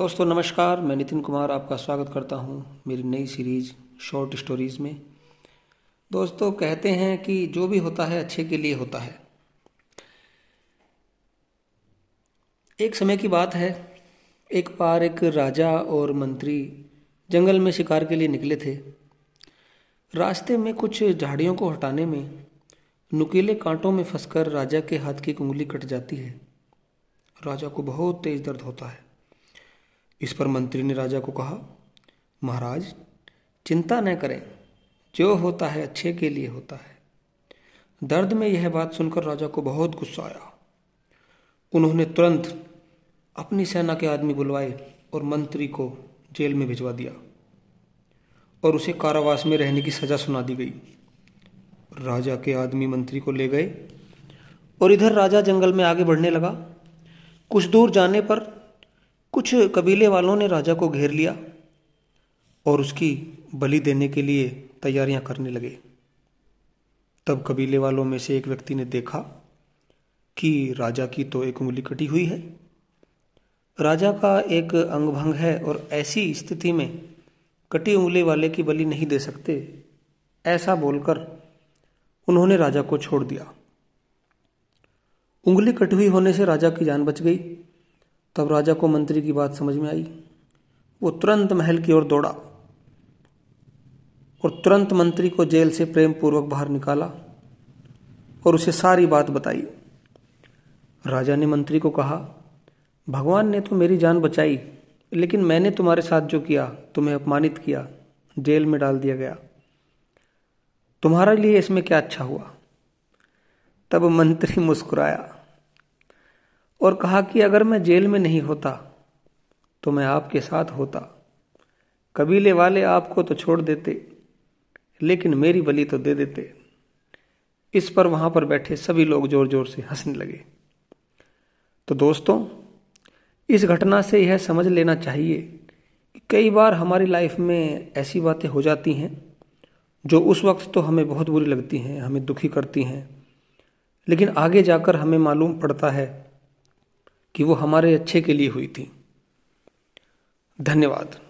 दोस्तों, नमस्कार। मैं नितिन कुमार आपका स्वागत करता हूँ मेरी नई सीरीज़ शॉर्ट स्टोरीज में। दोस्तों, कहते हैं कि जो भी होता है, अच्छे के लिए होता है। एक समय की बात है, एक बार एक राजा और मंत्री जंगल में शिकार के लिए निकले थे। रास्ते में कुछ झाड़ियों को हटाने में नुकीले कांटों में फंसकर राजा के हाथ की उंगली कट जाती है। राजा को बहुत तेज दर्द होता है। इस पर मंत्री ने राजा को कहा, महाराज, चिंता न करें, जो होता है अच्छे के लिए होता है। दर्द में यह बात सुनकर राजा को बहुत गुस्सा आया। उन्होंने तुरंत अपनी सेना के आदमी बुलवाए और मंत्री को जेल में भिजवा दिया और उसे कारावास में रहने की सजा सुना दी गई। राजा के आदमी मंत्री को ले गए और इधर राजा जंगल में आगे बढ़ने लगा। कुछ दूर जाने पर कुछ कबीले वालों ने राजा को घेर लिया और उसकी बलि देने के लिए तैयारियाँ करने लगे। तब कबीले वालों में से एक व्यक्ति ने देखा कि राजा की तो एक उंगली कटी हुई है। राजा का एक अंग भंग है और ऐसी स्थिति में कटी उंगली वाले की बलि नहीं दे सकते, ऐसा बोलकर उन्होंने राजा को छोड़ दिया। उंगली कटी हुई होने से राजा की जान बच गई। तब राजा को मंत्री की बात समझ में आई। वो तुरंत महल की ओर दौड़ा और तुरंत मंत्री को जेल से प्रेम पूर्वक बाहर निकाला और उसे सारी बात बताई। राजा ने मंत्री को कहा, भगवान ने तो मेरी जान बचाई, लेकिन मैंने तुम्हारे साथ जो किया, तुम्हें अपमानित किया, जेल में डाल दिया गया। तुम्हारे लिए इसमें क्या अच्छा हुआ? तब मंत्री मुस्कुराया। और कहा कि अगर मैं जेल में नहीं होता तो मैं आपके साथ होता। कबीले वाले आपको तो छोड़ देते, लेकिन मेरी बलि तो दे देते। इस पर वहाँ पर बैठे सभी लोग ज़ोर ज़ोर से हंसने लगे। तो दोस्तों, इस घटना से यह समझ लेना चाहिए कि कई बार हमारी लाइफ में ऐसी बातें हो जाती हैं, जो उस वक्त तो हमें बहुत बुरी लगती हैं, हमें दुखी करती हैं, लेकिन आगे जाकर हमें मालूम पड़ता है कि वो हमारे अच्छे के लिए हुई थी। धन्यवाद।